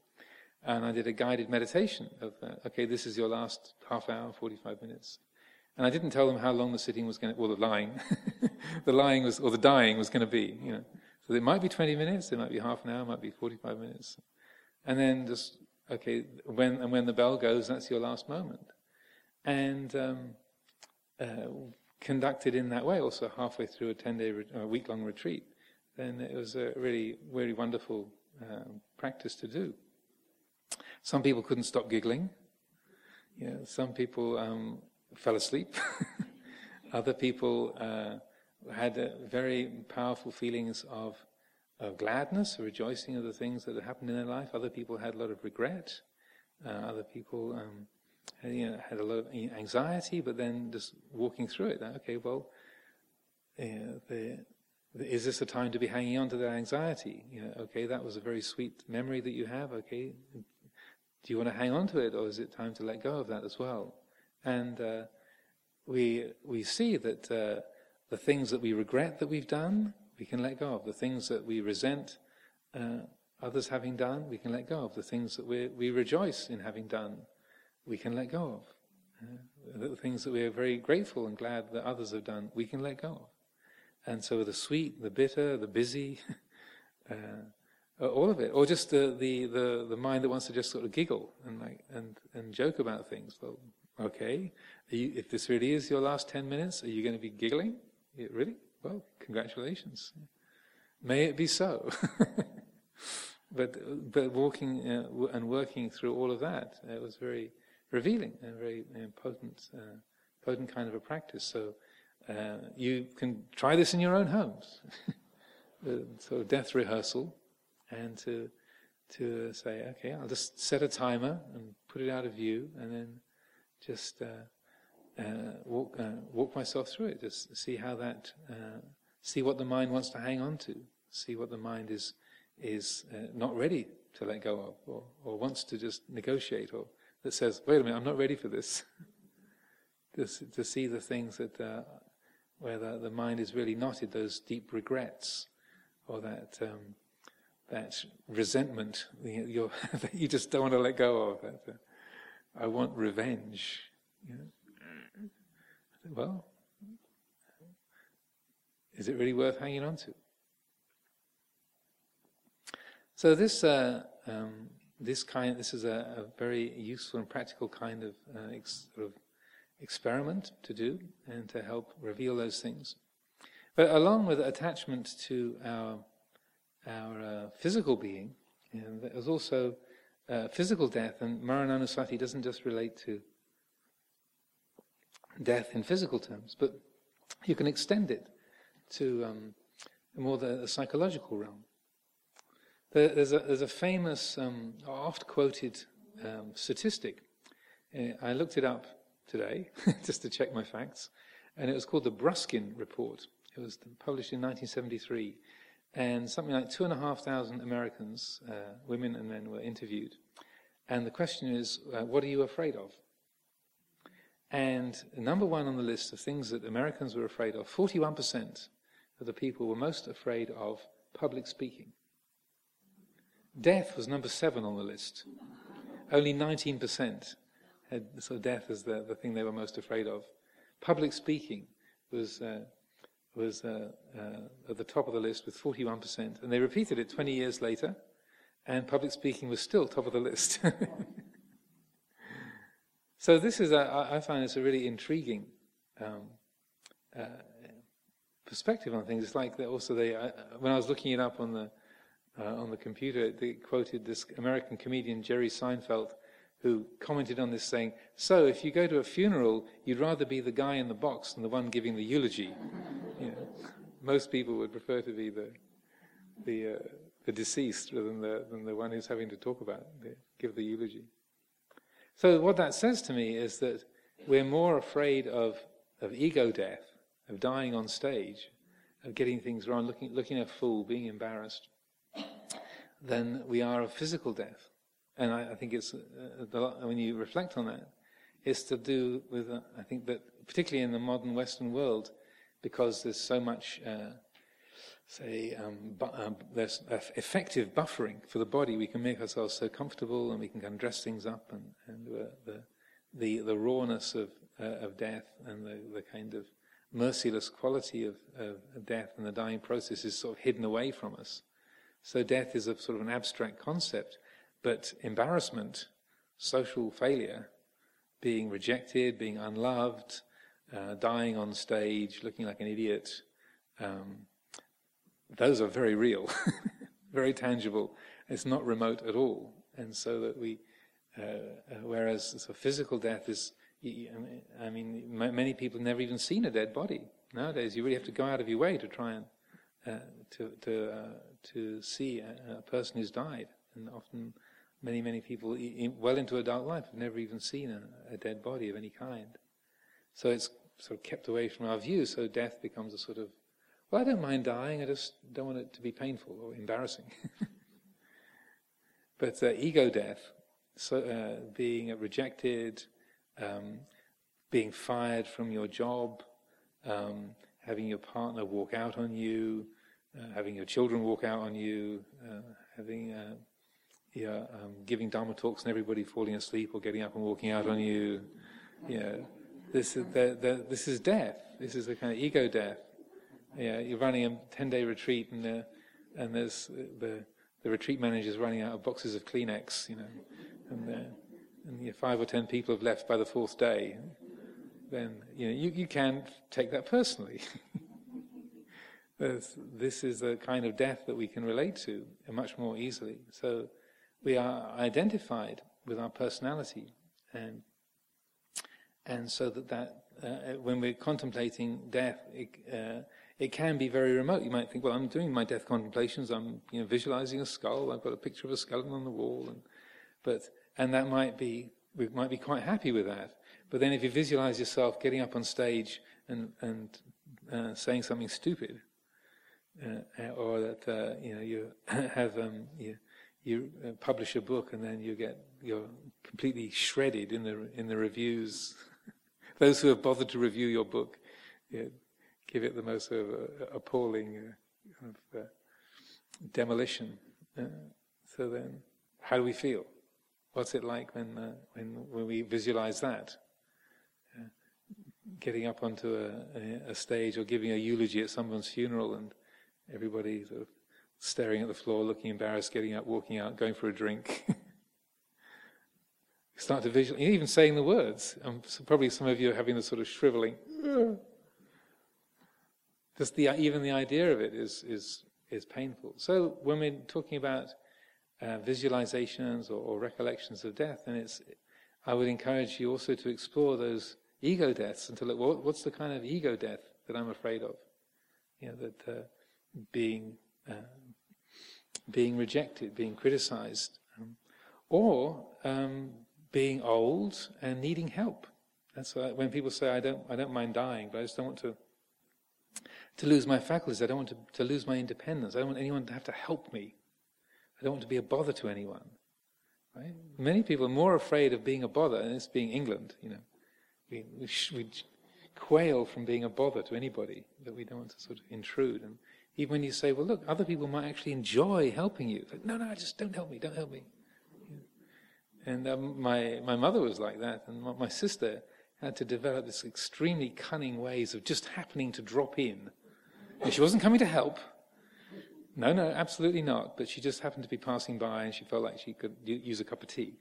And I did a guided meditation of, uh, okay, this is your last half hour, 45 minutes. And I didn't tell them how long the sitting was going to, well, the lying, *laughs* the lying was, or the dying was going to be, you know. So it might be 20 minutes, it might be half an hour, it might be 45 minutes. And then just, okay, when, and when the bell goes, that's your last moment. And um, uh, conducted in that way, also halfway through a 10 day, re- week long retreat, then it was a really, really wonderful uh, practice to do. Some people couldn't stop giggling. You know, some people um, fell asleep. *laughs* Other people uh, had uh, very powerful feelings of, of gladness, rejoicing of the things that had happened in their life. Other people had a lot of regret. Uh, other people um, had, you know, had, a lot of anxiety, but then just walking through it. Okay, well, the, is this a time to be hanging on to that anxiety? You know, okay, that was a very sweet memory that you have. Okay, do you want to hang on to it, or is it time to let go of that as well? And uh, we we see that uh, the things that we regret that we've done, we can let go of. The things that we resent uh, others having done, we can let go of. The things that we we rejoice in having done, we can let go of. Uh, the things that we are very grateful and glad that others have done, we can let go of. And so the sweet, the bitter, the busy. *laughs* Uh, uh, all of it, or just the, the, the, the, mind that wants to just sort of giggle and like and, and joke about things. Well, okay, you, if this really is your last ten minutes, are you going to be giggling? Yeah, really? Well, congratulations. May it be so. *laughs* but but walking uh, and working through all of that, it was very revealing and very uh, potent, uh, potent kind of a practice. So uh, you can try this in your own homes. *laughs* of death rehearsal and to to say, okay, I'll just set a timer and put it out of view, and then just uh, uh, walk uh, walk myself through it. Just see how that, uh, see what the mind wants to hang on to, see what the mind is is uh, not ready to let go of, or, or wants to just negotiate, or that says, wait a minute, I'm not ready for this. *laughs* just to see the things that uh, where the, the mind is really knotted, those deep regrets, or that. Um, that resentment you *laughs* that you just don't want to let go of. That, uh, I want revenge. You know? Well, is it really worth hanging on to? So this uh, um, this kind this is a, a, very useful and practical kind of, uh, ex- sort of experiment to do and to help reveal those things. But along with attachment to our our uh, physical being, and there's also uh, physical death, and Marananusati doesn't just relate to death in physical terms, but you can extend it to um, more the, the, psychological realm. There, there's, a, there's, a, famous, um, oft quoted um, statistic. Uh, I looked it up today *laughs* just to check my facts, and it was called the Bruskin Report. It was published in 1973 and something like two and a half thousand Americans, uh, women and men, were interviewed. And the question is, uh, what are you afraid of? And number one on the list of things that Americans were afraid of, 41% of the people were most afraid of public speaking. Death was number seven on the list. Only 19% had so death as the, the thing they were most afraid of. Public speaking was uh, was uh, uh, at the top of the list with 41%. And they repeated it 20 years later, and public speaking was still top of the list. *laughs* so this is, a, I find this a really intriguing um, uh, perspective on things. It's like that also they, when I was looking it up on the, uh, on the computer, they quoted this American comedian Jerry Seinfeld, who commented on this saying, So, if you go to a funeral, you'd rather be the guy in the box than the one giving the eulogy. You know, most people would prefer to be the, the, uh, the deceased rather than the, than the one who's having to talk about, the, give the eulogy. So, what that says to me is that we're more afraid of, of ego death, of dying on stage, of getting things wrong, looking, looking a fool, being embarrassed, than we are of physical death. And I, I think it's, uh, the, when you reflect on that, it's to do with, uh, I think that particularly in the modern Western world, because there's so much uh, say, um, bu- um, there's effective buffering for the body. We can make ourselves so comfortable and we can kind of dress things up and, and the, the, the rawness of, uh, of death and the, the kind of merciless quality of, of death and the dying process is sort of hidden away from us. So death is a sort of an abstract concept, but embarrassment, social failure, being rejected, being unloved, uh, dying on stage, looking like an idiot, um, those are very real, *laughs* very tangible. It's not remote at all. And so that we, uh, uh, whereas so physical death is, I mean, many people have never even seen a dead body. Nowadays, you really have to go out of your way to try and uh, to to uh, to see a, a, person who's died, and often many many people, well into adult life, have never even seen a, a dead body of any kind. So it's sort of kept away from our view. So death becomes a sort of well, I don't mind dying, I just don't want it to be painful or embarrassing. *laughs* but uh, ego death, so, uh, being rejected, um, being fired from your job, um, having your partner walk out on you, uh, having your children walk out on you, uh, having uh, yeah, um, giving dharma talks and everybody falling asleep or getting up and walking out on you. Yeah, this is the, the, this is death. This is a kind of ego death. Yeah, you're running a 10 day retreat and, uh, and there's the, the retreat manager's running out of boxes of Kleenex, you know, and, uh, and you five or ten people have left by the fourth day, then you know you, you can take that personally. *laughs* this is the kind of death that we can relate to much more easily. So we are identified with our personality, and and so that that uh, when we're contemplating death, it, uh, it can be very remote. You might think, well, I'm doing my death contemplations. I'm you know, visualizing a skull. I've got a picture of a skeleton on the wall, and but and that might be we might be quite happy with that. But then if you visualize yourself getting up on stage and and uh, saying something stupid, uh, or that uh, you know you *laughs* have um, you, you uh, publish a book and then you get you're completely shredded in the in the reviews. *laughs* Those who have bothered to review your book. Give it the most uh, appalling uh, kind of, uh, demolition. Uh, so then, how do we feel? What's it like when uh, when when we visualize that? Getting up onto a, a, stage or giving a eulogy at someone's funeral and everybody sort of staring at the floor, looking embarrassed, getting up, walking out, going for a drink. *laughs* start to visualize, even saying the words. Um, so probably some of you are having the sort of shriveling. *sighs* Just the, even the idea of it is, is, is painful. So when we're talking about uh, visualizations or, or, recollections of death, then it's, I would encourage you also to explore those ego deaths and to look, well, what's the kind of ego death that I'm afraid of? You know, that uh, being, uh, being rejected, being criticized, um, or um, being old and needing help. That's why when people say, I don't, I don't mind dying, but I just don't want to to lose my faculties. I don't want to, to lose my independence. I don't want anyone to have to help me. I don't want to be a bother to anyone. Right? Many people are more afraid of being a bother, and it's being England. You know, we, we, we quail from being a bother to anybody, that we don't want to sort of intrude. And even when you say, "Well, look, other people might actually enjoy helping you," like, no, no, just don't help me, don't help me. And um, my my mother was like that, and my, my sister had to develop this extremely cunning ways of just happening to drop in and she wasn't coming to help. No, no, absolutely not. But she just happened to be passing by and she felt like she could use a cup of tea.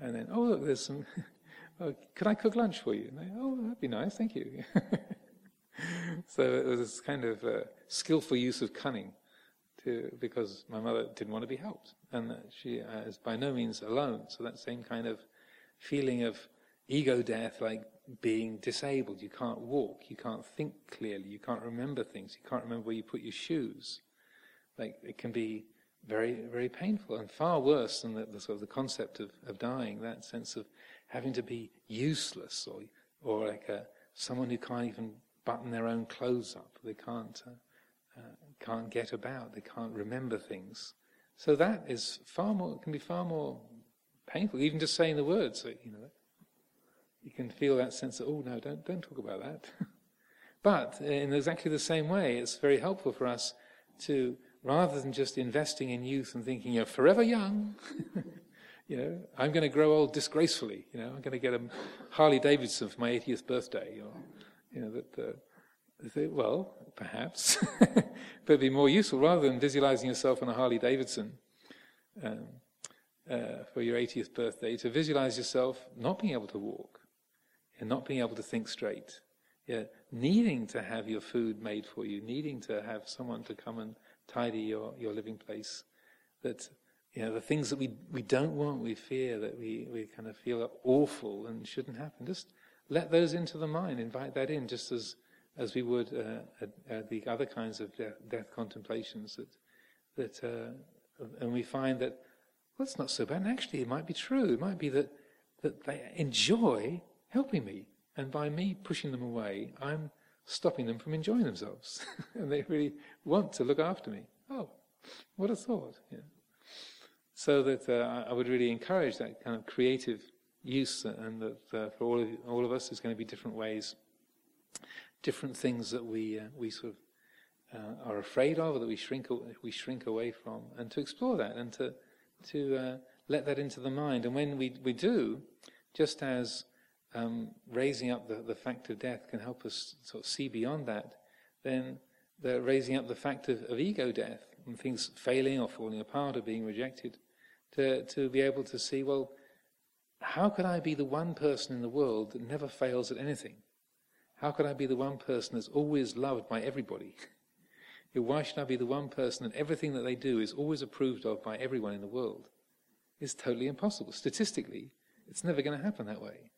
And then, oh, look, there's some. *laughs* oh, could I cook lunch for you? Oh, that'd be nice, thank you. *laughs* so it was this kind of uh, skillful use of cunning, to, because my mother didn't want to be helped, and she uh, is by no means alone. So that same kind of feeling of ego death, like being disabled. You can't walk. You can't think clearly. You can't remember things. You can't remember where you put your shoes. Like it can be very, very painful and far worse than the, the sort of the concept of, of dying. That sense of having to be useless or or like a, someone who can't even button their own clothes up. They can't uh, uh, can't get about. They can't remember things. So that is far more can be far more painful. Even just saying the words, you know you can feel that sense of, oh no, don't, don't talk about that. *laughs* but in exactly the same way, it's very helpful for us to rather than just investing in youth and thinking you're forever young, *laughs* you know, I'm going to grow old disgracefully. You know, I'm going to get a Harley Davidson for my 80th birthday. Or, you know, that. Uh, well, perhaps, *laughs* but it'd be more useful rather than visualizing yourself on a Harley Davidson um, uh, for your 80th birthday to visualize yourself not being able to walk and not being able to think straight. Yeah, needing to have your food made for you, needing to have someone to come and tidy your, your living place. That you know the things that we we don't want, we fear, that we, we kind of feel are awful and shouldn't happen. Just let those into the mind, invite that in, just as as we would uh, at, at the other kinds of death, death contemplations. That that uh, and we find that well, it's not so bad. And actually, it might be true. It might be that that they enjoy helping me, and by me pushing them away, I'm stopping them from enjoying themselves, *laughs* and they really want to look after me. Oh, what a thought! Yeah. So that uh, I would really encourage that kind of creative use, and that uh, for all of, all of us, there's going to be different ways, different things that we uh, we sort of uh, are afraid of, or that we shrink we shrink away from, and to explore that, and to to uh, let that into the mind. And when we we do, just as um, raising up the, the fact of death can help us sort of see beyond that, then the raising up the fact of, of ego death and things failing or falling apart or being rejected, to, to be able to see, well, how could I be the one person in the world that never fails at anything? How could I be the one person that's always loved by everybody? *laughs* Why should I be the one person that everything that they do is always approved of by everyone in the world? It's totally impossible. Statistically, it's never going to happen that way.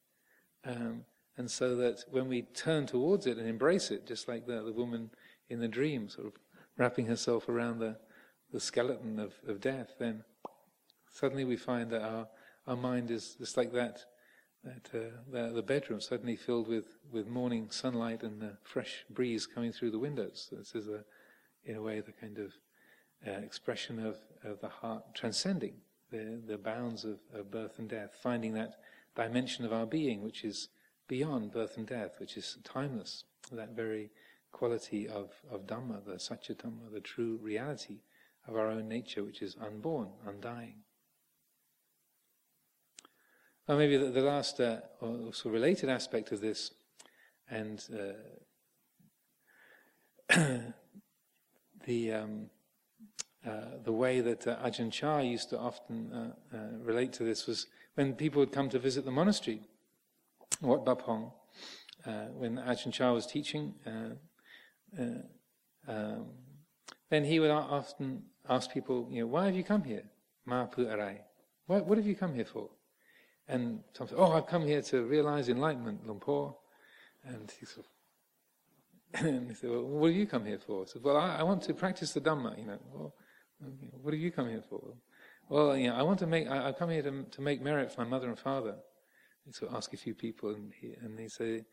Um, and so that when we turn towards it and embrace it, just like the, the woman in the dream, sort of wrapping herself around the, the skeleton of, of death, then suddenly we find that our, our mind is just like that, that uh, the, bedroom suddenly filled with, with morning sunlight and the fresh breeze coming through the windows. This is, a, in a way, the kind of uh, expression of, of the heart transcending the, the bounds of, of birth and death, finding that dimension of our being which is beyond birth and death, which is timeless, that very quality of, of Dhamma, the Satya Dhamma, the true reality of our own nature, which is unborn, undying. Well, maybe the, the last uh, also related aspect of this, and uh, *clears throat* the um, uh, the way that uh, Ajahn Chah used to often uh, uh, relate to this was when people would come to visit the monastery, Wat Pah Pong, uh, when Ajahn Chah was teaching, um, then he would often ask people, you know, why have you come here? Ma pu arai. What have you come here for? And some say, oh, I've come here to realize enlightenment, Luang Por. And he sort of, *laughs* and he said, well, what do you come here for? I said, well, I, I want to practice the Dhamma, you know. Well, what do you come here for? Well, you know, I want to make, I, come here to, to make merit for my mother and father. So ask a few people, and he, and he say,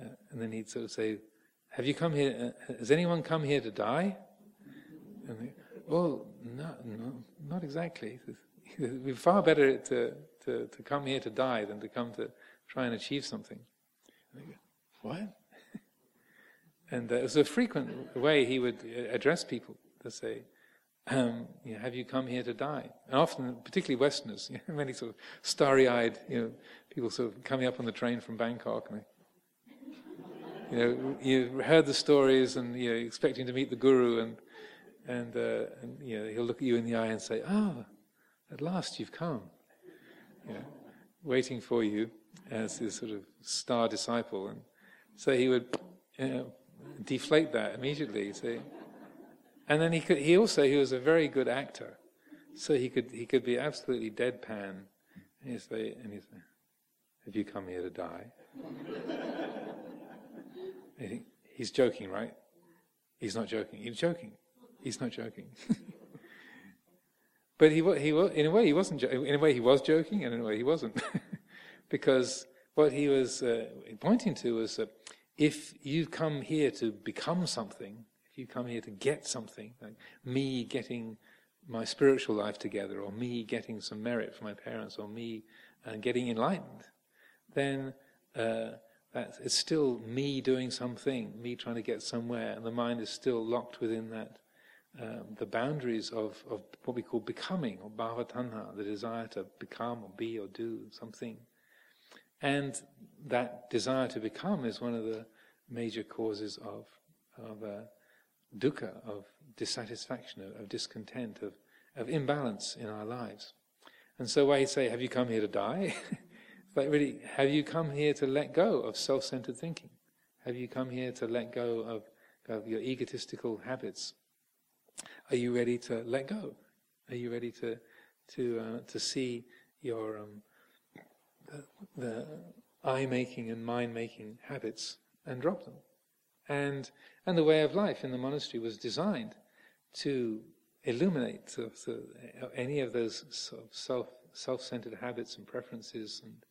uh, and then he'd sort of say, have you come here, uh, has anyone come here to die? And they, well, no, no, not exactly. *laughs* We're far better to, to, to come here to die than to come to try and achieve something. And go, what? *laughs* and uh, it was a frequent way he would uh, address people to say, um, you know, have you come here to die? And often, particularly Westerners, *laughs* you know, many sort of starry-eyed, you know, people sort of coming up on the train from Bangkok, and they, you know, you heard the stories, and you know, expecting to meet the guru, and and, uh, and you know, he'll look at you in the eye and say, "Ah, oh, at last you've come," know, waiting for you as this sort of star disciple, and so he would you know, deflate that immediately, See? And then he could, he also, he was a very good actor. So he could, he could be absolutely deadpan. And he'd say, and he'd say, have you come here to die? *laughs* he's joking, right? He's not joking. He's joking. He's not joking. *laughs* but he, he, in a way, he wasn't. In a way, he was joking, and in a way, he wasn't, *laughs* because what he was uh, pointing to was that if you come here to become something, if you come here to get something, like me getting my spiritual life together, or me getting some merit for my parents, or me uh, getting enlightened, then uh, it's still me doing something, me trying to get somewhere, and the mind is still locked within that um, the boundaries of, of what we call becoming, or bhavatanha, the desire to become or be or do something. And that desire to become is one of the major causes of, of uh, dukkha, of dissatisfaction, of, of discontent, of, of imbalance in our lives. And so why say, have you come here to die? *laughs* like really, have you come here to let go of self-centered thinking? Have you come here to let go of, of your egotistical habits? Are you ready to let go? Are you ready to to uh, to see your um, the, the I making and mind making habits and drop them? And and the way of life in the monastery was designed to illuminate any of those sort of self self centered habits and preferences and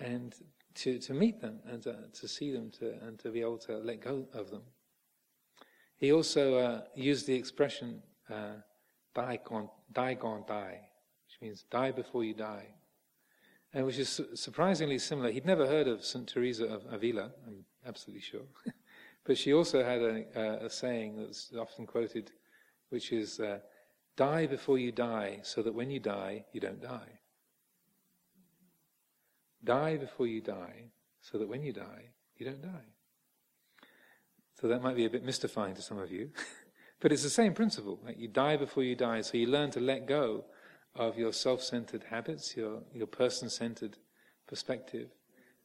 and to, to meet them and to, to see them to, and to be able to let go of them. He also uh, used the expression uh, die, gone, die which means die before you die, and which is su- surprisingly similar. He'd never heard of St. Teresa of Avila, I'm absolutely sure. *laughs* but she also had a, uh, a, saying that's often quoted, which is uh, die before you die, so that when you die, you don't die. Die before you die, so that when you die, you don't die. So that might be a bit mystifying to some of you. *laughs* but it's the same principle. Like you die before you die, so you learn to let go of your self-centered habits, your, your person-centered perspective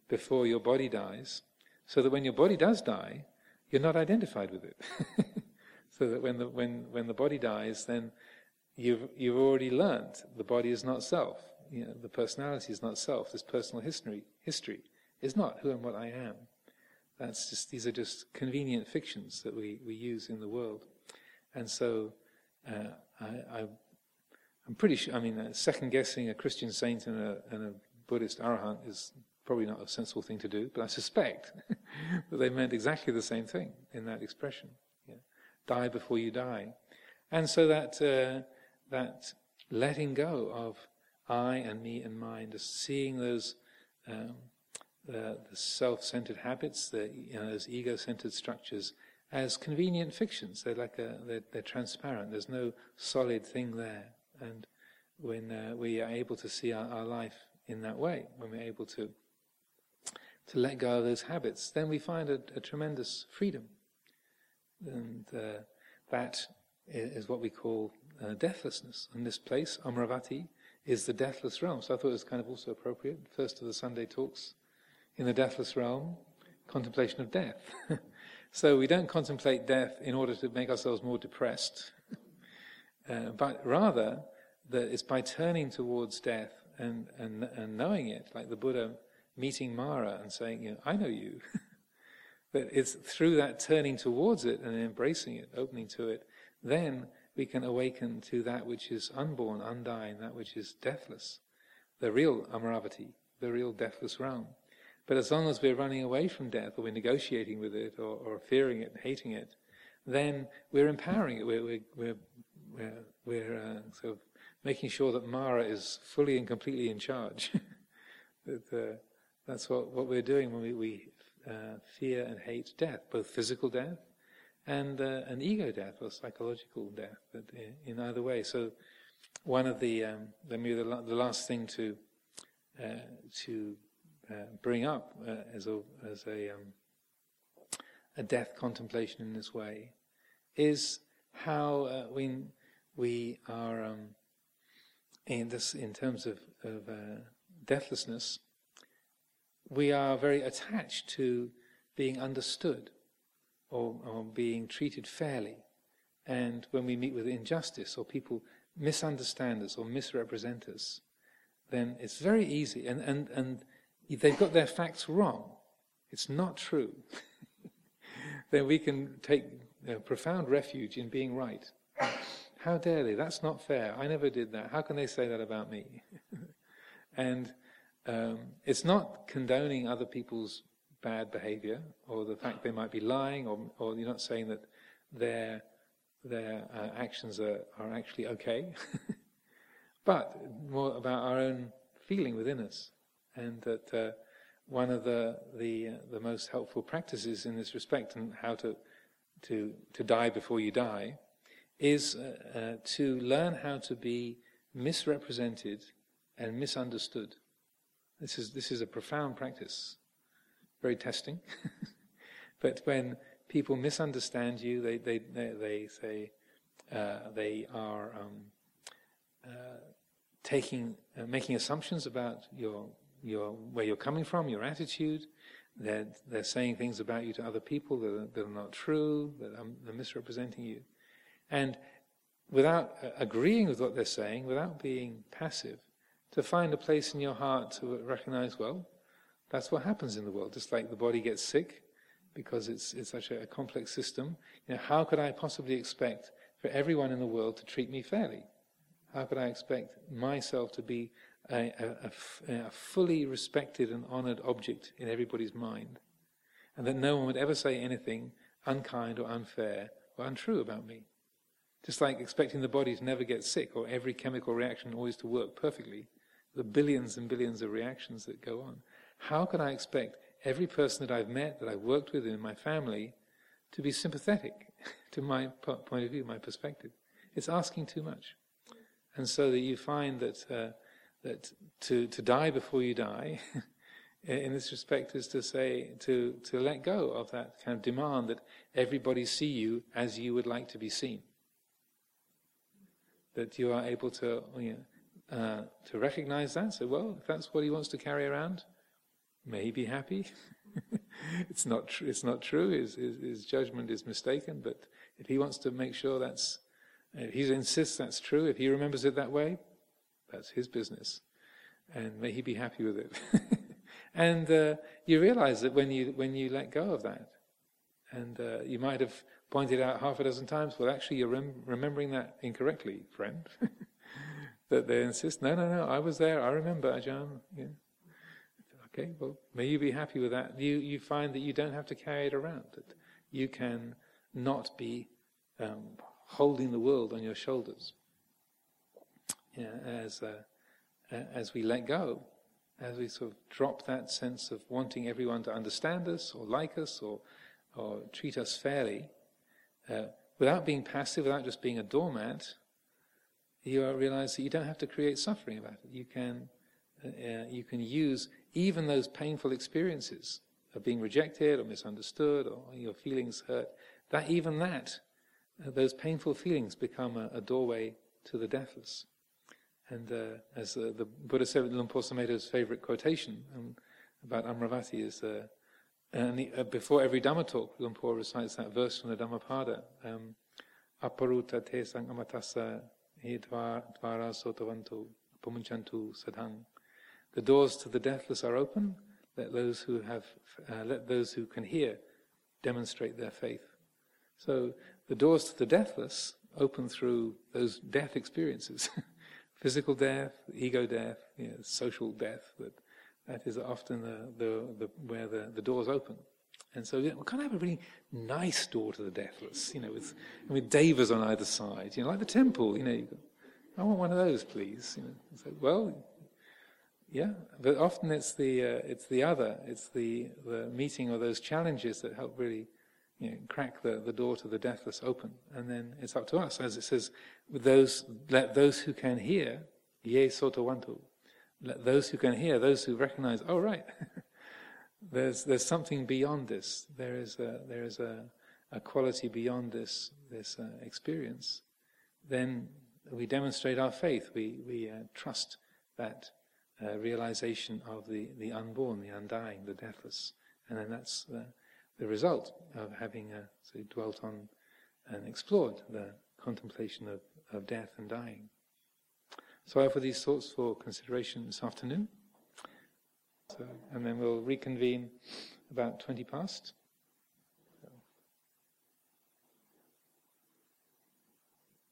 before your body dies, so that when your body does die, you're not identified with it. *laughs* so that when the, when, when the body dies, then you've, you've already learned the body is not self you know, the personality is not self. This personal history history is not who and what I am. That's just these are just convenient fictions that we, we use in the world, and so uh, I, am pretty sure. I mean, uh, second guessing a Christian saint and a, and a Buddhist arahant is probably not a sensible thing to do. But I suspect *laughs* that they meant exactly the same thing in that expression: yeah. "Die before you die," and so that uh, that letting go of I and me and mine, just seeing those um, the, the, self-centered habits, the you know, those ego-centered structures, as convenient fictions. They're like a, they're, they're transparent. There's no solid thing there. And when uh, we are able to see our, our, life in that way, when we're able to to let go of those habits, then we find a, a tremendous freedom. And uh, that is what we call uh, deathlessness. And this place, Amaravati, is the deathless realm. So I thought it was kind of also appropriate. First of the Sunday talks in the deathless realm, contemplation of death. *laughs* so we don't contemplate death in order to make ourselves more depressed, *laughs* uh, but rather that it's by turning towards death and, and, and knowing it, like the Buddha meeting Mara and saying, you know, I know you. *laughs* that it's through that turning towards it and embracing it, opening to it, then we can awaken to that which is unborn, undying, that which is deathless, the real Amaravati, the real deathless realm. But as long as we're running away from death, or we're negotiating with it, or, or fearing it, and hating it, then we're empowering it. We're, we're, we're, we're, uh, sort of making sure that Mara is fully and completely in charge. *laughs* that, uh, that's what, what we're doing when we, we uh, fear and hate death, both physical death and uh, an ego death or psychological death, but in either way. So, one of the um, the, the, last thing to uh, to uh, bring up uh, as a as a um, a death contemplation in this way is how uh, when we are um, in this in terms of, of uh, deathlessness, we are very attached to being understood or, or being treated fairly. And when we meet with injustice or people misunderstand us or misrepresent us, then it's very easy. And, and, and they've got their facts wrong. It's not true. *laughs* then we can take you know, profound refuge in being right. How dare they? That's not fair. I never did that. How can they say that about me? *laughs* and um, it's not condoning other people's bad behavior or the fact they might be lying or, or you're not saying that their, their uh, actions are, are actually okay, *laughs* but more about our own feeling within us. And that uh, one of the, the, uh, the most helpful practices in this respect and how to, to, to die before you die is uh, uh, to learn how to be misrepresented and misunderstood. This is, this is a profound practice, very testing. *laughs* but when people misunderstand you, they, they, they, they say uh, they are um, uh, taking, uh, making assumptions about your, your, where you're coming from, your attitude. They're, they're saying things about you to other people that are, that are not true, that are, they're misrepresenting you. And without agreeing with what they're saying, without being passive, to find a place in your heart to recognize, well, that's what happens in the world. Just like the body gets sick because it's, it's such a, a complex system, you know, how could I possibly expect for everyone in the world to treat me fairly? How could I expect myself to be a, a, a, fully respected and honored object in everybody's mind? And that no one would ever say anything unkind or unfair or untrue about me. Just like expecting the body to never get sick or every chemical reaction always to work perfectly, the billions and billions of reactions that go on. How can I expect every person that I've met, that I've worked with in my family, to be sympathetic *laughs* to my point of view, my perspective? It's asking too much. And so that you find that, uh, that to, to die before you die, *laughs* in this respect, is to say, to, to let go of that kind of demand that everybody see you as you would like to be seen that you are able to you know, uh, to recognize that. So, well, if that's what he wants to carry around, may he be happy. *laughs* it's not tr- it's not true. His, his, his judgment is mistaken. But if he wants to make sure that's if he insists that's true, if he remembers it that way, that's his business, and may he be happy with it. *laughs* and uh, you realize that when you when you let go of that, and uh, you might have pointed out half a dozen times, well, actually, you're rem- remembering that incorrectly, friend. *laughs* that they insist, no, no, no, I was there, I remember, Ajahn. Yeah. Okay, well, may you be happy with that. You, you find that you don't have to carry it around, that you can not be um, holding the world on your shoulders. Yeah, as, uh, as we let go, as we sort of drop that sense of wanting everyone to understand us or like us or, or treat us fairly, uh, without being passive, without just being a doormat, you realize that you don't have to create suffering about it. You can, uh, uh, you can use even those painful experiences of being rejected or misunderstood or your feelings hurt. That even that, uh, those painful feelings become a, a, doorway to the deathless. And uh, as uh, the Buddha said, Por Sumedho's favorite quotation um, about Amaravati is. Uh, and uh, before every Dhamma talk, Luang Por recites that verse from the Dhammapada. Um, Aparuta te sangamatasa he dvara sotavantu pamunchantu sadhang. The doors to the deathless are open. Let those who have, uh, let those who can hear demonstrate their faith. So the doors to the deathless open through those death experiences, *laughs* physical death, ego death, you know, social death that that is often the, the, the where the, the doors open. And so we kind of have a really nice door to the deathless, you know, with, with devas on either side, you know, like the temple, you know. You go, I want one of those, please. You know, so, well, yeah, but often it's the uh, it's the other, it's the the meeting or those challenges that help really, you know, crack the, the door to the deathless open, and then it's up to us, as it says, those let those who can hear, ye sotawantu, let those who can hear, those who recognize, oh, right, *laughs* there's, there's something beyond this. There is a, there is a, a quality beyond this, this uh, experience. Then we demonstrate our faith. We, we uh, trust that uh, realization of the, the unborn, the undying, the deathless. And then that's the, result of having uh, so dwelt on and explored the contemplation of, of death and dying. So I offer these thoughts for consideration this afternoon. So, and then we'll reconvene about 20 past.